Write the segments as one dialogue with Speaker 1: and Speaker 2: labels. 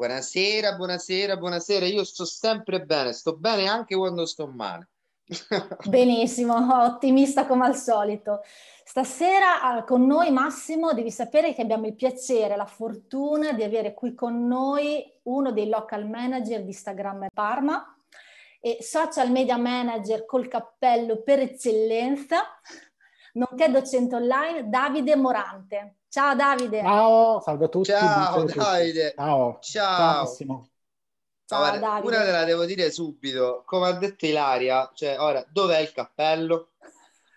Speaker 1: Buonasera, buonasera, buonasera. Io sto sempre bene, sto bene anche quando sto male.
Speaker 2: Benissimo, ottimista come al solito. Stasera ah, con noi Massimo devi sapere che abbiamo il piacere, la fortuna di avere qui con noi uno dei local manager di Instagram Parma e social media manager col cappello per eccellenza, nonché docente online Davide Morante. Ciao Davide.
Speaker 3: Ciao, salve a tutti.
Speaker 1: Ciao Davide.
Speaker 3: Ciao.
Speaker 1: Ciao.
Speaker 3: Ciao Massimo.
Speaker 2: Ciao
Speaker 1: Guarda,
Speaker 2: Davide.
Speaker 1: una te la devo dire subito, come ha detto Ilaria, cioè ora dov'è il cappello?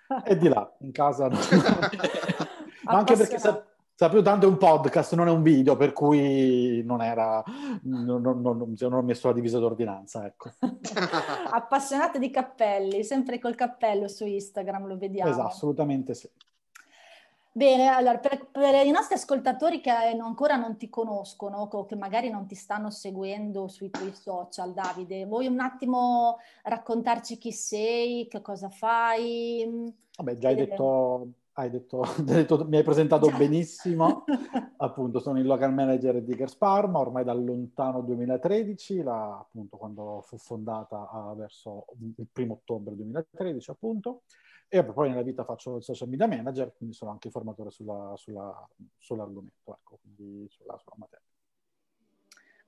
Speaker 3: È di là, in casa. Ma anche perché sa- sapevo tanto è un podcast, non è un video, per cui non era, non, non, non, non ho messo la divisa d'ordinanza, ecco.
Speaker 2: Appassionato di cappelli, sempre col cappello su Instagram, lo vediamo.
Speaker 3: Esatto, assolutamente sì.
Speaker 2: Bene, allora per, per i nostri ascoltatori che non- ancora non ti conoscono o che magari non ti stanno seguendo sui tuoi social, Davide, vuoi un attimo raccontarci chi sei, che cosa fai?
Speaker 3: Vabbè, già hai detto, hai detto, hai detto- mi hai presentato
Speaker 2: Già.
Speaker 3: benissimo. appunto sono il local manager di Gers Parma ormai dal lontano 2013, la- appunto quando fu fondata ah, verso il primo ottobre 2013 appunto, e poi nella vita faccio il social media manager, quindi sono anche formatore sulla- sulla- sull'argomento, ecco, quindi sulla, sulla materia.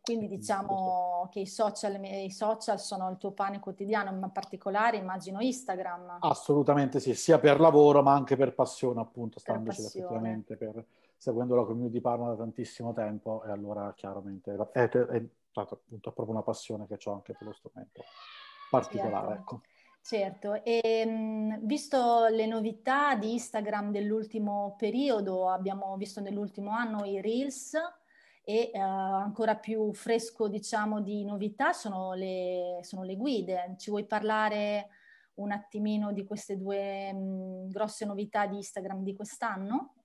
Speaker 2: Quindi diciamo che i social, i social sono il tuo pane quotidiano, ma in particolare immagino Instagram.
Speaker 3: Assolutamente sì, sia per lavoro ma anche per passione appunto, standoci effettivamente, per, seguendo la community Parma da tantissimo tempo e allora chiaramente è, è- è stata appunto proprio una passione che ho anche per lo strumento particolare,
Speaker 2: Certo.
Speaker 3: ecco.
Speaker 2: Certo, e mh, visto le novità di Instagram dell'ultimo periodo, abbiamo visto nell'ultimo anno i Reels e eh, ancora più fresco, diciamo, di novità sono le, sono le guide. Ci vuoi parlare un attimino di queste due mh, grosse novità di Instagram di quest'anno?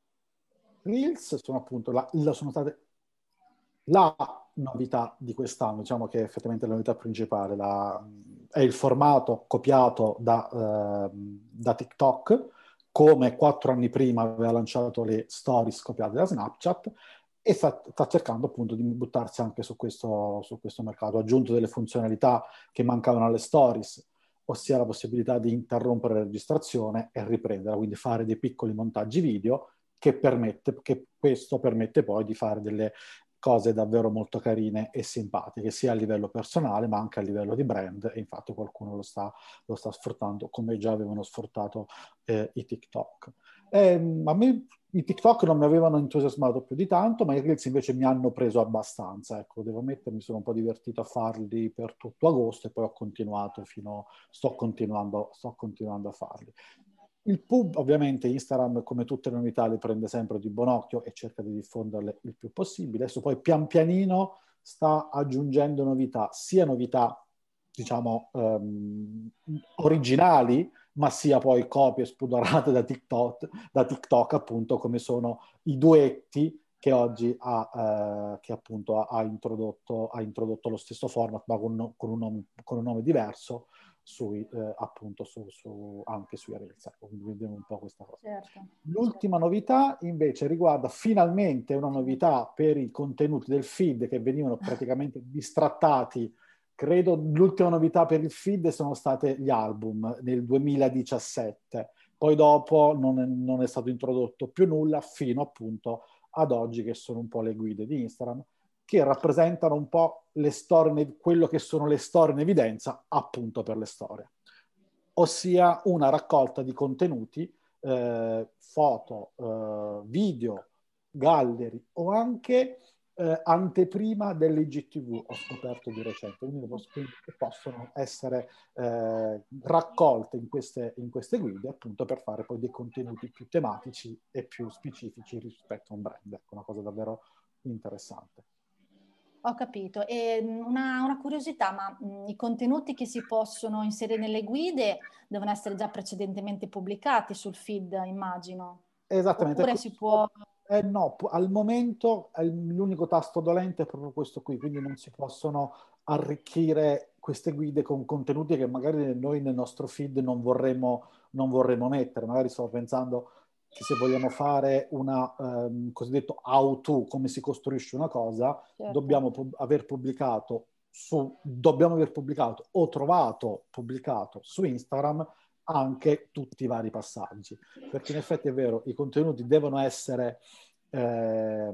Speaker 3: Reels sono appunto la, la- sono state la novità di quest'anno, diciamo che effettivamente la novità principale la- è il formato copiato da, ehm, da TikTok, come quattro anni prima aveva lanciato le stories copiate da Snapchat e sta, sta cercando appunto di buttarsi anche su questo, su questo mercato. Ha aggiunto delle funzionalità che mancavano alle stories, ossia la possibilità di interrompere la registrazione e riprenderla, quindi fare dei piccoli montaggi video che, permette, che questo permette poi di fare delle cose davvero molto carine e simpatiche, sia a livello personale ma anche a livello di brand, e infatti qualcuno lo sta, lo sta sfruttando come già avevano sfruttato eh, i TikTok. Ehm, a me i TikTok non mi avevano entusiasmato più di tanto, ma i Reels invece mi hanno preso abbastanza, ecco, devo ammettere, mi sono un po' divertito a farli per tutto agosto e poi ho continuato fino, sto continuando, sto continuando a farli. Il pub, ovviamente, Instagram, come tutte le novità, le prende sempre di buon occhio e cerca di diffonderle il più possibile. Adesso poi pian pianino sta aggiungendo novità, sia novità, diciamo, ehm, originali, ma sia poi copie spudorate da TikTok, da TikTok, appunto, come sono i duetti che oggi ha, eh, che appunto ha, ha introdotto, ha introdotto lo stesso format, ma con, con un, nome, con un nome diverso, sui, eh, appunto su, su, anche sui Reels. Ecco, quindi vediamo un po' questa cosa.
Speaker 2: Certo.
Speaker 3: L'ultima novità invece riguarda finalmente una novità per i contenuti del feed che venivano praticamente distrattati. Credo l'ultima novità per il feed sono state gli album nel 2017. Poi dopo non è, non è stato introdotto più nulla fino appunto ad oggi che sono un po' le guide di Instagram che rappresentano un po' le storie, quello che sono le storie in evidenza appunto per le storie, ossia una raccolta di contenuti, eh, foto, eh, video, gallery o anche eh, anteprima dell'IGTV, ho scoperto di recente, quindi possono essere eh, raccolte in queste, in queste guide appunto per fare poi dei contenuti più tematici e più specifici rispetto a un brand, ecco, una cosa davvero interessante.
Speaker 2: Ho capito. E mm, una, una curiosità, ma mh, mm, i contenuti che si possono inserire nelle guide devono essere già precedentemente pubblicati sul feed, immagino.
Speaker 3: Esattamente.
Speaker 2: Oppure si può...
Speaker 3: Eh no, al momento l'unico tasto dolente è proprio questo qui, quindi non si possono arricchire queste guide con contenuti che magari noi nel nostro feed non vorremmo, non vorremmo mettere. Magari stavo pensando che se vogliamo fare una um, cosiddetto how-to, come si costruisce una cosa, certo. dobbiamo pu- aver pubblicato su, dobbiamo aver pubblicato o trovato pubblicato su Instagram anche tutti i vari passaggi. Perché in effetti è vero, i contenuti devono essere eh,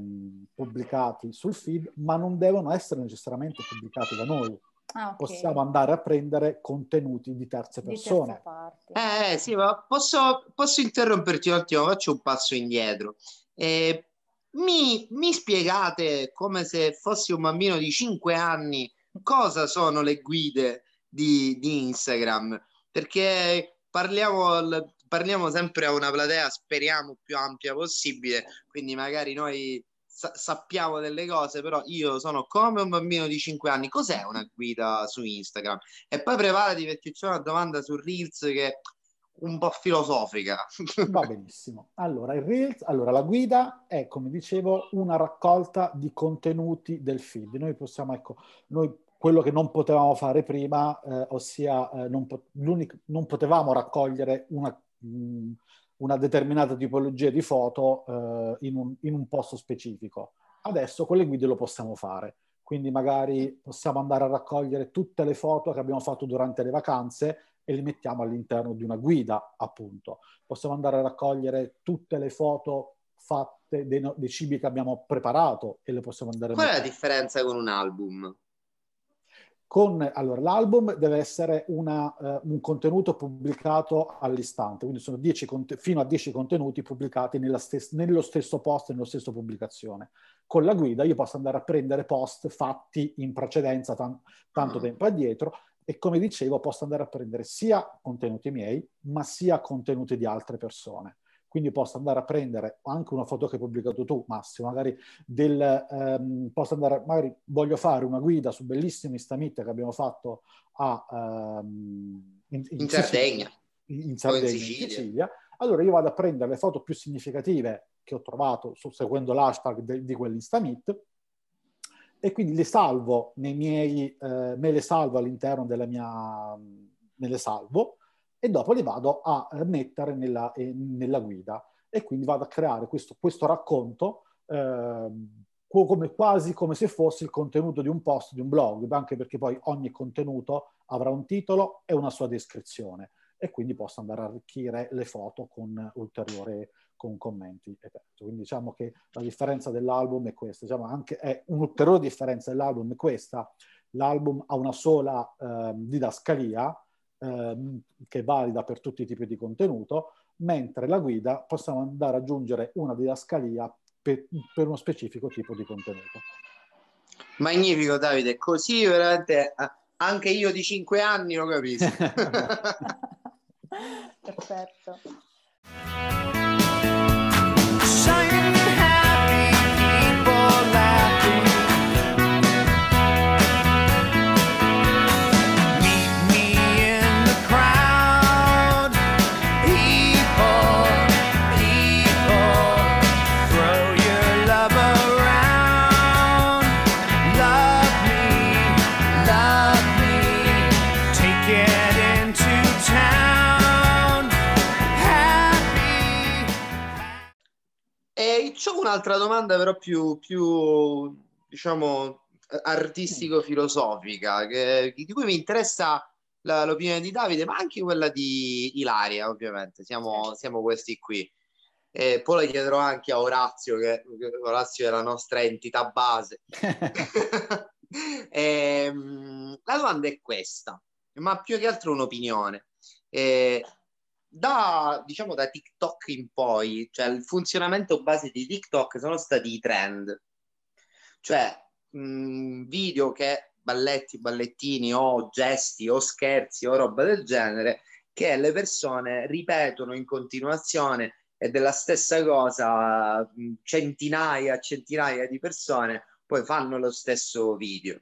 Speaker 3: pubblicati sul feed, ma non devono essere necessariamente pubblicati da noi. Ah, okay. Possiamo andare a prendere contenuti di terze persone.
Speaker 1: Di eh sì, ma posso, posso, interromperti un attimo? Faccio un passo indietro. Eh, mi, mi spiegate come se fossi un bambino di 5 anni cosa sono le guide di, di Instagram? Perché parliamo, parliamo sempre a una platea, speriamo più ampia possibile, quindi magari noi sa- sappiamo delle cose, però io sono come un bambino di 5 anni. Cos'è una guida su Instagram? E poi preparati perché c'è una domanda su Reels che è un po' filosofica.
Speaker 3: Va benissimo. Allora, il Reels, allora, la guida è, come dicevo, una raccolta di contenuti del feed. Noi possiamo, ecco, noi quello che non potevamo fare prima, eh, ossia eh, non, po- non, potevamo raccogliere una, mh, una determinata tipologia di foto eh, in, un, in un posto specifico. Adesso con le guide lo possiamo fare, quindi magari possiamo andare a raccogliere tutte le foto che abbiamo fatto durante le vacanze e le mettiamo all'interno di una guida, appunto. Possiamo andare a raccogliere tutte le foto fatte dei, dei cibi che abbiamo preparato e le possiamo andare
Speaker 1: a Qual è la differenza con un album?
Speaker 3: Con, allora, l'album deve essere una, uh, un contenuto pubblicato all'istante, quindi sono conte- fino a 10 contenuti pubblicati stes- nello stesso post, nello stesso pubblicazione. Con la guida io posso andare a prendere post fatti in precedenza tan- tanto ah. tempo addietro e come dicevo posso andare a prendere sia contenuti miei, ma sia contenuti di altre persone quindi posso andare a prendere anche una foto che hai pubblicato tu, Massimo, magari del, ehm, posso andare, magari voglio fare una guida su bellissimi stamit che abbiamo fatto a,
Speaker 1: ehm, in, in, in, Sardegna,
Speaker 3: in, Sardegna, in Sicilia. Sicilia. Allora io vado a prendere le foto più significative che ho trovato su, seguendo l'hashtag de, di quell'Instamit e quindi le salvo nei miei, eh, me le salvo all'interno della mia, me le salvo e dopo li vado a mettere nella, eh, nella guida. E quindi vado a creare questo, questo racconto eh, come, quasi come se fosse il contenuto di un post, di un blog, anche perché poi ogni contenuto avrà un titolo e una sua descrizione. E quindi posso andare a arricchire le foto con ulteriori con commenti. Quindi diciamo che la differenza dell'album è questa, diciamo anche è un'ulteriore differenza dell'album è questa, l'album ha una sola eh, didascalia, ehm, che è valida per tutti i tipi di contenuto, mentre la guida possiamo andare ad aggiungere una didascalia per, per uno specifico tipo di contenuto.
Speaker 1: Magnifico Davide, così veramente anche io di 5 anni lo capisco.
Speaker 2: Perfetto.
Speaker 1: Ho un'altra domanda però più, più diciamo, artistico-filosofica, che, di cui mi interessa la, l'opinione di Davide, ma anche quella di Ilaria, ovviamente, siamo, siamo questi qui. E poi la chiederò anche a Orazio, che Orazio è la nostra entità base. e, ehm, la domanda è questa, ma più che altro un'opinione. E, da, diciamo, da TikTok in poi, cioè il funzionamento base di TikTok sono stati i trend. Cioè, mh, video che balletti, ballettini o gesti o scherzi o roba del genere che le persone ripetono in continuazione e della stessa cosa centinaia e centinaia di persone poi fanno lo stesso video.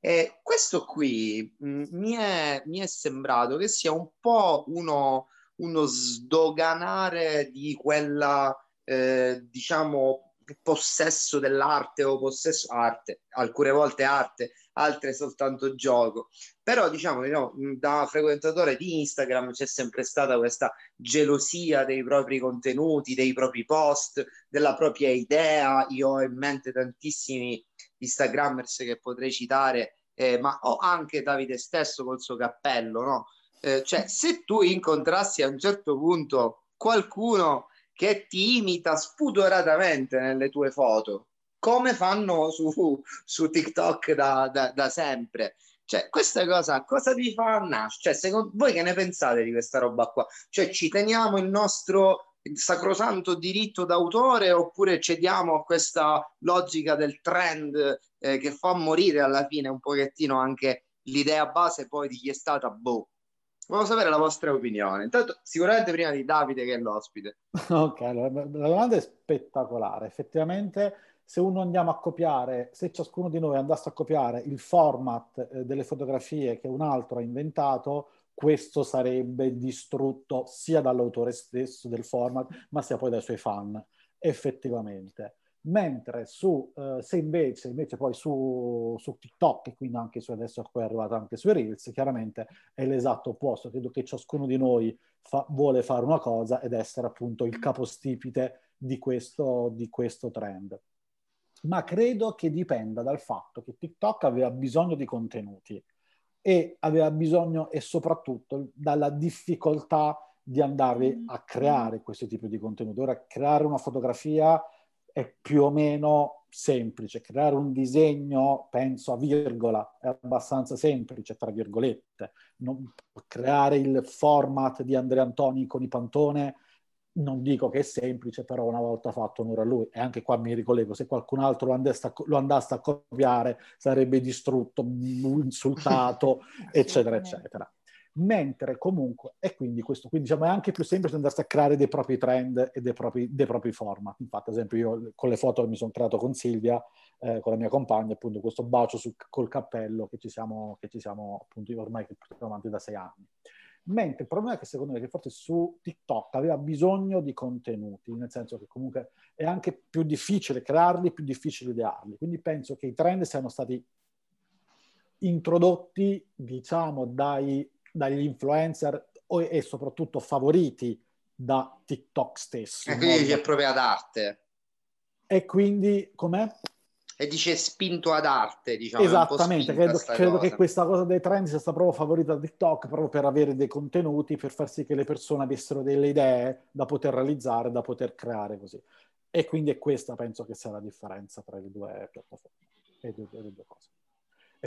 Speaker 1: E questo qui mh, mm, mi, è, mi, è, sembrato che sia un po' uno, uno sdoganare di quella, eh, diciamo, possesso dell'arte o possesso arte, alcune volte arte, altre soltanto gioco. Però diciamo, diciamo da frequentatore di Instagram c'è sempre stata questa gelosia dei propri contenuti, dei propri post, della propria idea. Io ho in mente tantissimi Instagrammers che potrei citare, eh, ma ho anche Davide stesso col suo cappello, no? Eh, cioè, se tu incontrassi a un certo punto qualcuno che ti imita spudoratamente nelle tue foto, come fanno su, su TikTok da, da, da, sempre. Cioè, questa cosa cosa vi fa nascere? Cioè, secondo voi che ne pensate di questa roba qua? Cioè, ci teniamo il nostro sacrosanto diritto d'autore oppure cediamo a questa logica del trend eh, che fa morire alla fine un pochettino anche l'idea base poi di chi è stata boh Volevo sapere la vostra opinione. Intanto, sicuramente prima di Davide che è l'ospite.
Speaker 3: Ok, allora, la domanda è spettacolare. Effettivamente, se uno andiamo a copiare, se ciascuno di noi andasse a copiare il format eh, delle fotografie che un altro ha inventato, questo sarebbe distrutto sia dall'autore stesso del format, ma sia poi dai suoi fan, effettivamente mentre su, uh, se invece, invece poi su, su, TikTok e quindi anche su adesso è arrivato anche sui Reels, chiaramente è l'esatto opposto, credo che ciascuno di noi fa, vuole fare una cosa ed essere appunto il capostipite di questo, di questo trend. Ma credo che dipenda dal fatto che TikTok aveva bisogno di contenuti e aveva bisogno e soprattutto dalla difficoltà di andare a creare questo tipo di contenuti. Ora, creare una fotografia è più o meno semplice. Creare un disegno, penso a virgola, è abbastanza semplice, tra virgolette. Non, creare il format di Andrea Antoni con i pantone, non dico che è semplice, però una volta fatto onore a lui. E anche qua mi ricollego, se qualcun altro lo andasse a, lo andasse a copiare sarebbe distrutto, insultato, eccetera, eccetera mentre comunque, e quindi questo, quindi diciamo è anche più semplice andarsi a creare dei propri trend e dei propri, dei propri format. Infatti, ad esempio, io con le foto che mi sono creato con Silvia, eh, con la mia compagna, appunto, questo bacio sul, col cappello che ci siamo, che ci siamo appunto ormai portiamo avanti da sei anni. Mentre il problema è che secondo me che forse su TikTok aveva bisogno di contenuti, nel senso che comunque è anche più difficile crearli, più difficile idearli. Quindi penso che i trend siano stati introdotti, diciamo, dai dagli influencer e soprattutto favoriti da TikTok stesso.
Speaker 1: E quindi dice proprio ad arte.
Speaker 3: E quindi com'è?
Speaker 1: E dice spinto ad arte, diciamo.
Speaker 3: Esattamente, credo, credo che questa cosa dei trend sia stata proprio favorita da TikTok proprio per avere dei contenuti, per far sì che le persone avessero delle idee da poter realizzare, da poter creare così. E quindi è questa, penso che sia la differenza tra le due piattaforme e le due, le due cose.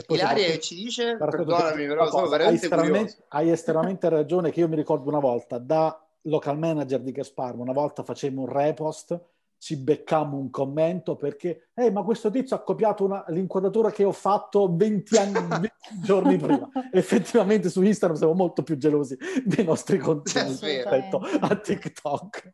Speaker 1: Ilaria che ci dice, perdonami, però sono veramente
Speaker 3: hai estremamente, hai estremamente ragione che io mi ricordo una volta da local manager di Gasparmo, una volta facemmo un repost, ci beccammo un commento perché, eh, ma questo tizio ha copiato una, l'inquadratura che ho fatto 20 anni, 20 giorni prima. Effettivamente su Instagram siamo molto più gelosi dei nostri contenuti rispetto a TikTok.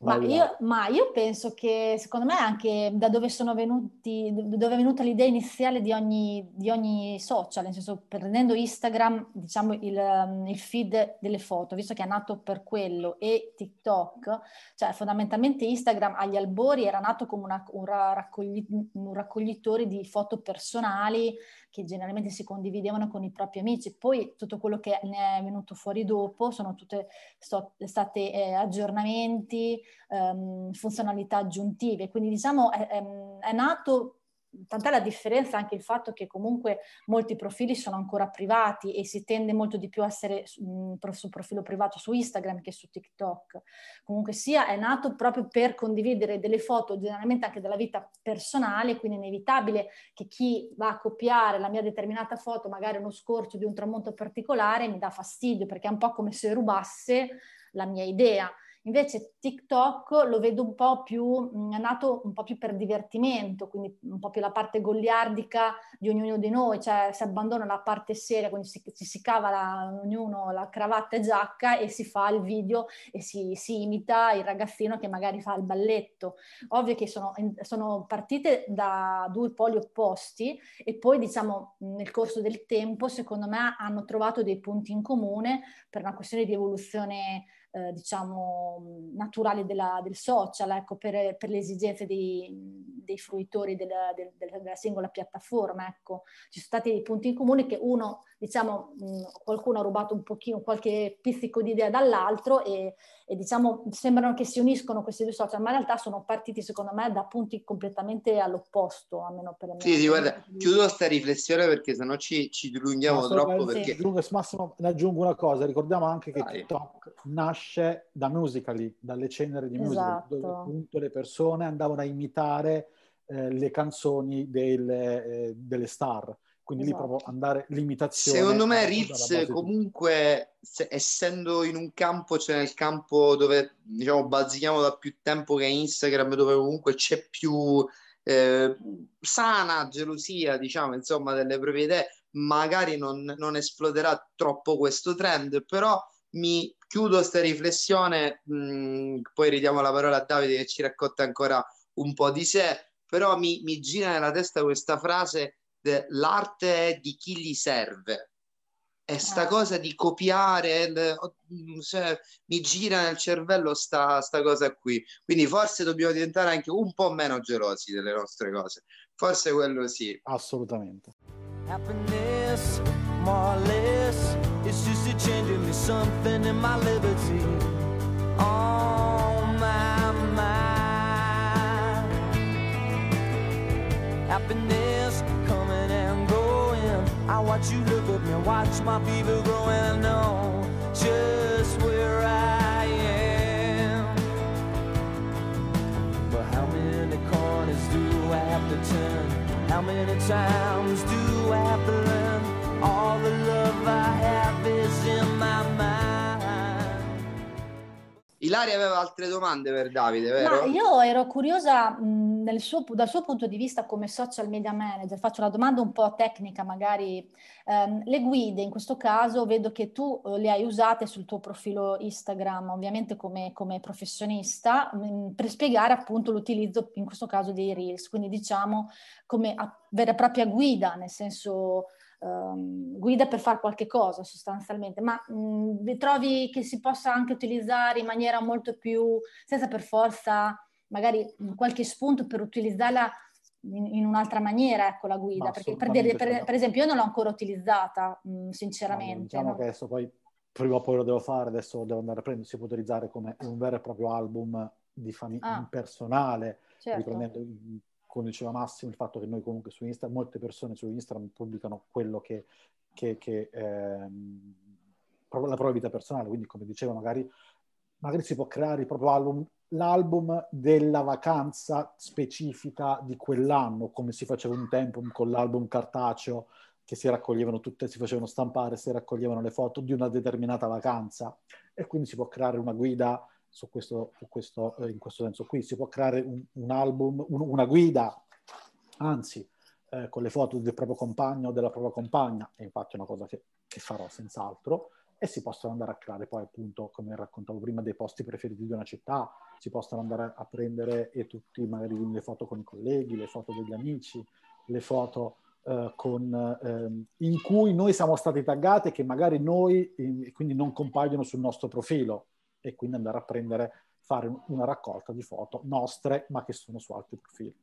Speaker 2: Ma io, ma io, penso che secondo me anche da dove sono venuti, dove è venuta l'idea iniziale di ogni, di ogni social, nel senso prendendo Instagram, diciamo il, um, il, feed delle foto, visto che è nato per quello, e TikTok, cioè fondamentalmente Instagram agli albori era nato come una, un, raccogli, un raccoglitore di foto personali che generalmente si condividevano con i propri amici. Poi tutto quello che ne è venuto fuori dopo sono tutte state eh, aggiornamenti, ehm, funzionalità aggiuntive. Quindi diciamo è, è, è nato tant'è la differenza anche il fatto che comunque molti profili sono ancora privati e si tende molto di più a essere su, su profilo privato su Instagram che su TikTok. Comunque sia, è nato proprio per condividere delle foto generalmente anche della vita personale, quindi è inevitabile che chi va a copiare la mia determinata foto, magari uno scorcio di un tramonto particolare, mi dà fastidio perché è un po' come se rubasse la mia idea Invece TikTok lo vedo un po' più, è nato un po' più per divertimento, quindi un po' più la parte goliardica di ognuno di noi, cioè si abbandona la parte seria, quindi si, si, si cava la, ognuno la cravatta e giacca e si fa il video e si, si, imita il ragazzino che magari fa il balletto. Ovvio che sono, sono partite da due poli opposti e poi diciamo nel corso del tempo secondo me hanno trovato dei punti in comune per una questione di evoluzione eh, diciamo, naturali della, del social, ecco, per, per, le esigenze dei, dei fruitori della, del, della, singola piattaforma. Ecco. Ci sono stati dei punti in comune che uno, diciamo, mh, qualcuno ha rubato un pochino, qualche pizzico di idea dall'altro e, e, diciamo, sembrano che si uniscono questi due social, ma in realtà sono partiti, secondo me, da punti completamente all'opposto, almeno per me.
Speaker 1: Sì, sì, guarda, chiudo questa riflessione perché sennò ci, ci dilunghiamo no, troppo. Perché...
Speaker 3: Aggiungo, Massimo, ne aggiungo una cosa, ricordiamo anche che Vai. TikTok nasce da Musically, dalle ceneri di esatto. dove appunto le persone andavano a imitare eh, le canzoni delle, eh, delle star. Quindi esatto. lì proprio andare l'imitazione.
Speaker 1: Secondo me Reels comunque, se, essendo in un campo, cioè nel campo dove diciamo bazzichiamo da più tempo che Instagram, dove comunque c'è più eh, sana gelosia, diciamo, insomma, delle proprie idee, magari non, non esploderà troppo questo trend, però mi chiudo questa riflessione, mh, mm, poi ridiamo la parola a Davide che ci racconta ancora un po' di sé, però mi, mi gira nella testa questa frase l'arte è di chi gli serve. E sta ah. cosa di copiare, cioè, mi gira nel cervello sta, sta cosa qui. Quindi forse dobbiamo diventare anche un po' meno gelosi delle nostre cose. Forse quello sì.
Speaker 3: Assolutamente.
Speaker 4: Happiness, more or less. It's just a changing me something in my liberty. On my mind. Happiness. I watch you look at me, watch my fever growing. I know just where I am. But how many corners do I have to turn? How many times do I have to learn? All the love I have is in my mind.
Speaker 1: Ilaria aveva altre domande per Davide, vero?
Speaker 2: Ma io ero curiosa mh, suo, dal suo punto di vista come social media manager, faccio una domanda un po' tecnica magari. Um, le guide in questo caso vedo che tu uh, le hai usate sul tuo profilo Instagram, ovviamente come, come professionista, mh, per spiegare appunto l'utilizzo in questo caso dei Reels, quindi diciamo come vera e propria guida, nel senso um, guida per fare qualche cosa sostanzialmente, ma mh, trovi che si possa anche utilizzare in maniera molto più, senza per forza magari qualche spunto per utilizzarla in, in un'altra maniera, ecco la guida, perché per, dire, per, per, esempio io non l'ho ancora utilizzata, mh, sinceramente. No,
Speaker 3: diciamo no? che adesso poi prima o poi lo devo fare, adesso devo andare a prendere, si può utilizzare come un vero e proprio album di famiglia ah, personale, certo. riprendendo come diceva Massimo, il fatto che noi comunque su Instagram, molte persone su Instagram pubblicano quello che, che, che ehm, la propria vita personale, quindi come diceva magari, magari si può creare il proprio album, l'album della vacanza specifica di quell'anno, come si faceva un tempo con l'album cartaceo, che si raccoglievano tutte, si facevano stampare, si raccoglievano le foto di una determinata vacanza. E quindi si può creare una guida su questo, su questo, eh, in questo senso qui. Si può creare un, un album, un, una guida, anzi, eh, con le foto del proprio compagno o della propria compagna, e infatti è una cosa che, che, farò senz'altro, e si possono andare a creare poi appunto, come raccontavo prima, dei posti preferiti di una città, si possono andare a prendere e tutti magari le foto con i colleghi, le foto degli amici, le foto eh, con, ehm, in cui noi siamo stati taggati e che magari noi eh, quindi non compaiono sul nostro profilo e quindi andare a prendere, fare una raccolta di foto nostre, ma che sono su altri profili.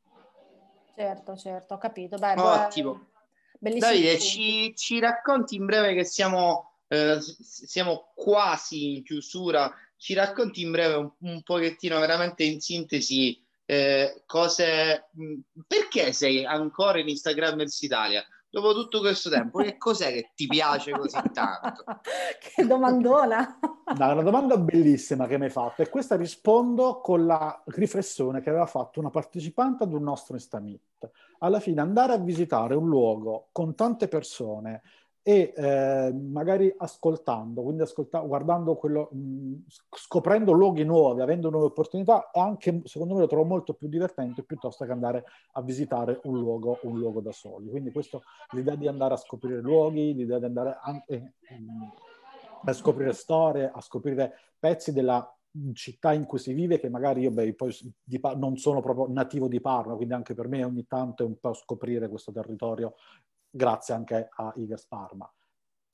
Speaker 2: Certo, certo, ho capito. Beh,
Speaker 1: Ottimo. Davide, ci, ci, racconti in breve che siamo, eh, siamo quasi in chiusura, ci racconti in breve un, un pochettino, veramente in sintesi, eh, cose... Perché sei ancora in Instagrammers Italia? dopo tutto questo tempo, che cos'è che ti piace così tanto?
Speaker 2: che domandona!
Speaker 3: No, una domanda bellissima che mi hai fatto e questa rispondo con la riflessione che aveva fatto una partecipante ad un nostro Instamit. Alla fine andare a visitare un luogo con tante persone e eh, magari ascoltando, quindi ascolta- guardando quello, mh, scoprendo luoghi nuovi, avendo nuove opportunità, è anche, secondo me, lo trovo molto più divertente piuttosto che andare a visitare un luogo, un luogo da soli. Quindi questo, l'idea di andare a scoprire luoghi, l'idea di andare anche mh, a scoprire storie, a scoprire pezzi della città in cui si vive, che magari io beh, poi non sono proprio nativo di Parma, quindi anche per me ogni tanto è un po' scoprire questo territorio grazie anche a Igers Parma.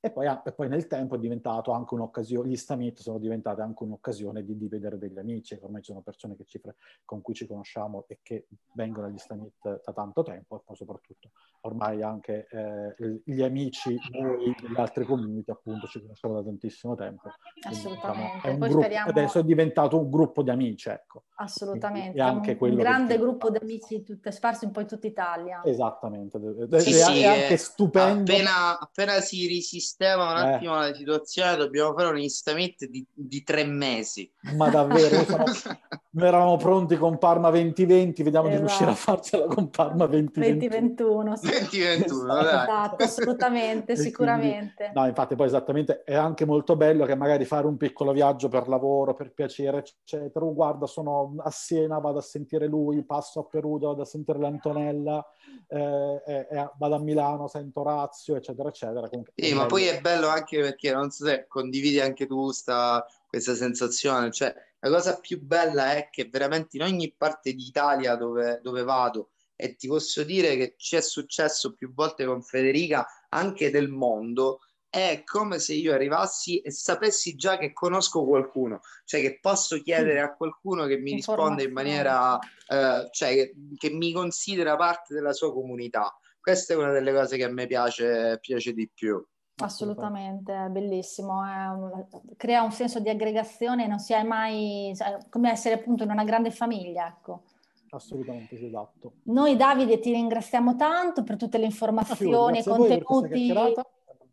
Speaker 3: E poi, e poi, nel tempo è diventato anche un'occasione, gli Stamit sono diventate anche un'occasione di, di vedere degli amici, ormai ci sono persone ci, con cui ci conosciamo e che vengono agli Stamit da tanto tempo e poi soprattutto ormai anche eh, gli amici noi degli altri community appunto ci conosciamo da tantissimo tempo.
Speaker 2: Assolutamente.
Speaker 3: Quindi, diciamo, gruppo, speriamo... Adesso è diventato un gruppo di amici, ecco.
Speaker 2: Assolutamente, anche un, un grande gruppo di amici tutte, sparsi un po' in tutta Italia.
Speaker 3: Esattamente,
Speaker 1: sì, è, sì, è anche stupendo. Appena, appena si risiste sistema un eh. attimo la situazione, dobbiamo fare un instamento di, di tre mesi.
Speaker 3: Ma davvero, siamo, noi eravamo pronti con Parma 2020, vediamo esatto. di riuscire a farcela con Parma
Speaker 2: 2021.
Speaker 1: 2021,
Speaker 2: esatto, assolutamente, sicuramente.
Speaker 3: Quindi, no, infatti poi esattamente è anche molto bello che magari fare un piccolo viaggio per lavoro, per piacere, eccetera. Oh, guarda, sono a Siena, vado a sentire lui, passo a Perugia, vado a sentire l'Antonella, eh, eh, vado a Milano, sento Orazio, eccetera, eccetera.
Speaker 1: Comunque, sì, ma poi è bello anche perché non so se condividi anche tu sta, questa sensazione, cioè la cosa più bella è che veramente in ogni parte d'Italia dove, dove vado, e ti posso dire che ci è successo più volte con Federica, anche del mondo, è come se io arrivassi e sapessi già che conosco qualcuno, cioè che posso chiedere a qualcuno che mi risponde in maniera, eh, cioè che, che, mi considera parte della sua comunità. Questa è una delle cose che a me piace, piace di più.
Speaker 2: Assolutamente, è bellissimo, è un, crea un senso di aggregazione, non si è mai cioè, come essere appunto in una grande famiglia, ecco.
Speaker 3: Assolutamente, esatto.
Speaker 2: Noi Davide ti ringraziamo tanto per tutte le informazioni e contenuti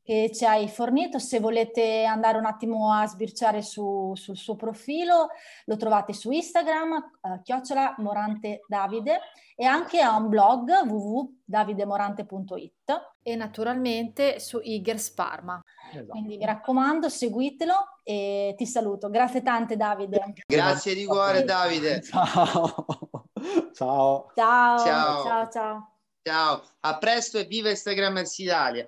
Speaker 2: che ci hai fornito. Se volete andare un attimo a sbirciare su, sul suo profilo, lo trovate su Instagram, eh, chiocciola Morante Davide, e anche ha un blog www.davidemorante.it e naturalmente su Igers Parma. Esatto. Quindi mi raccomando, seguitelo e ti saluto. Grazie tante Davide.
Speaker 1: Grazie di cuore Davide.
Speaker 3: Ciao. Ciao.
Speaker 2: Ciao. Ciao. Ciao. Ciao.
Speaker 1: Ciao. A presto e viva Instagrammers Italia.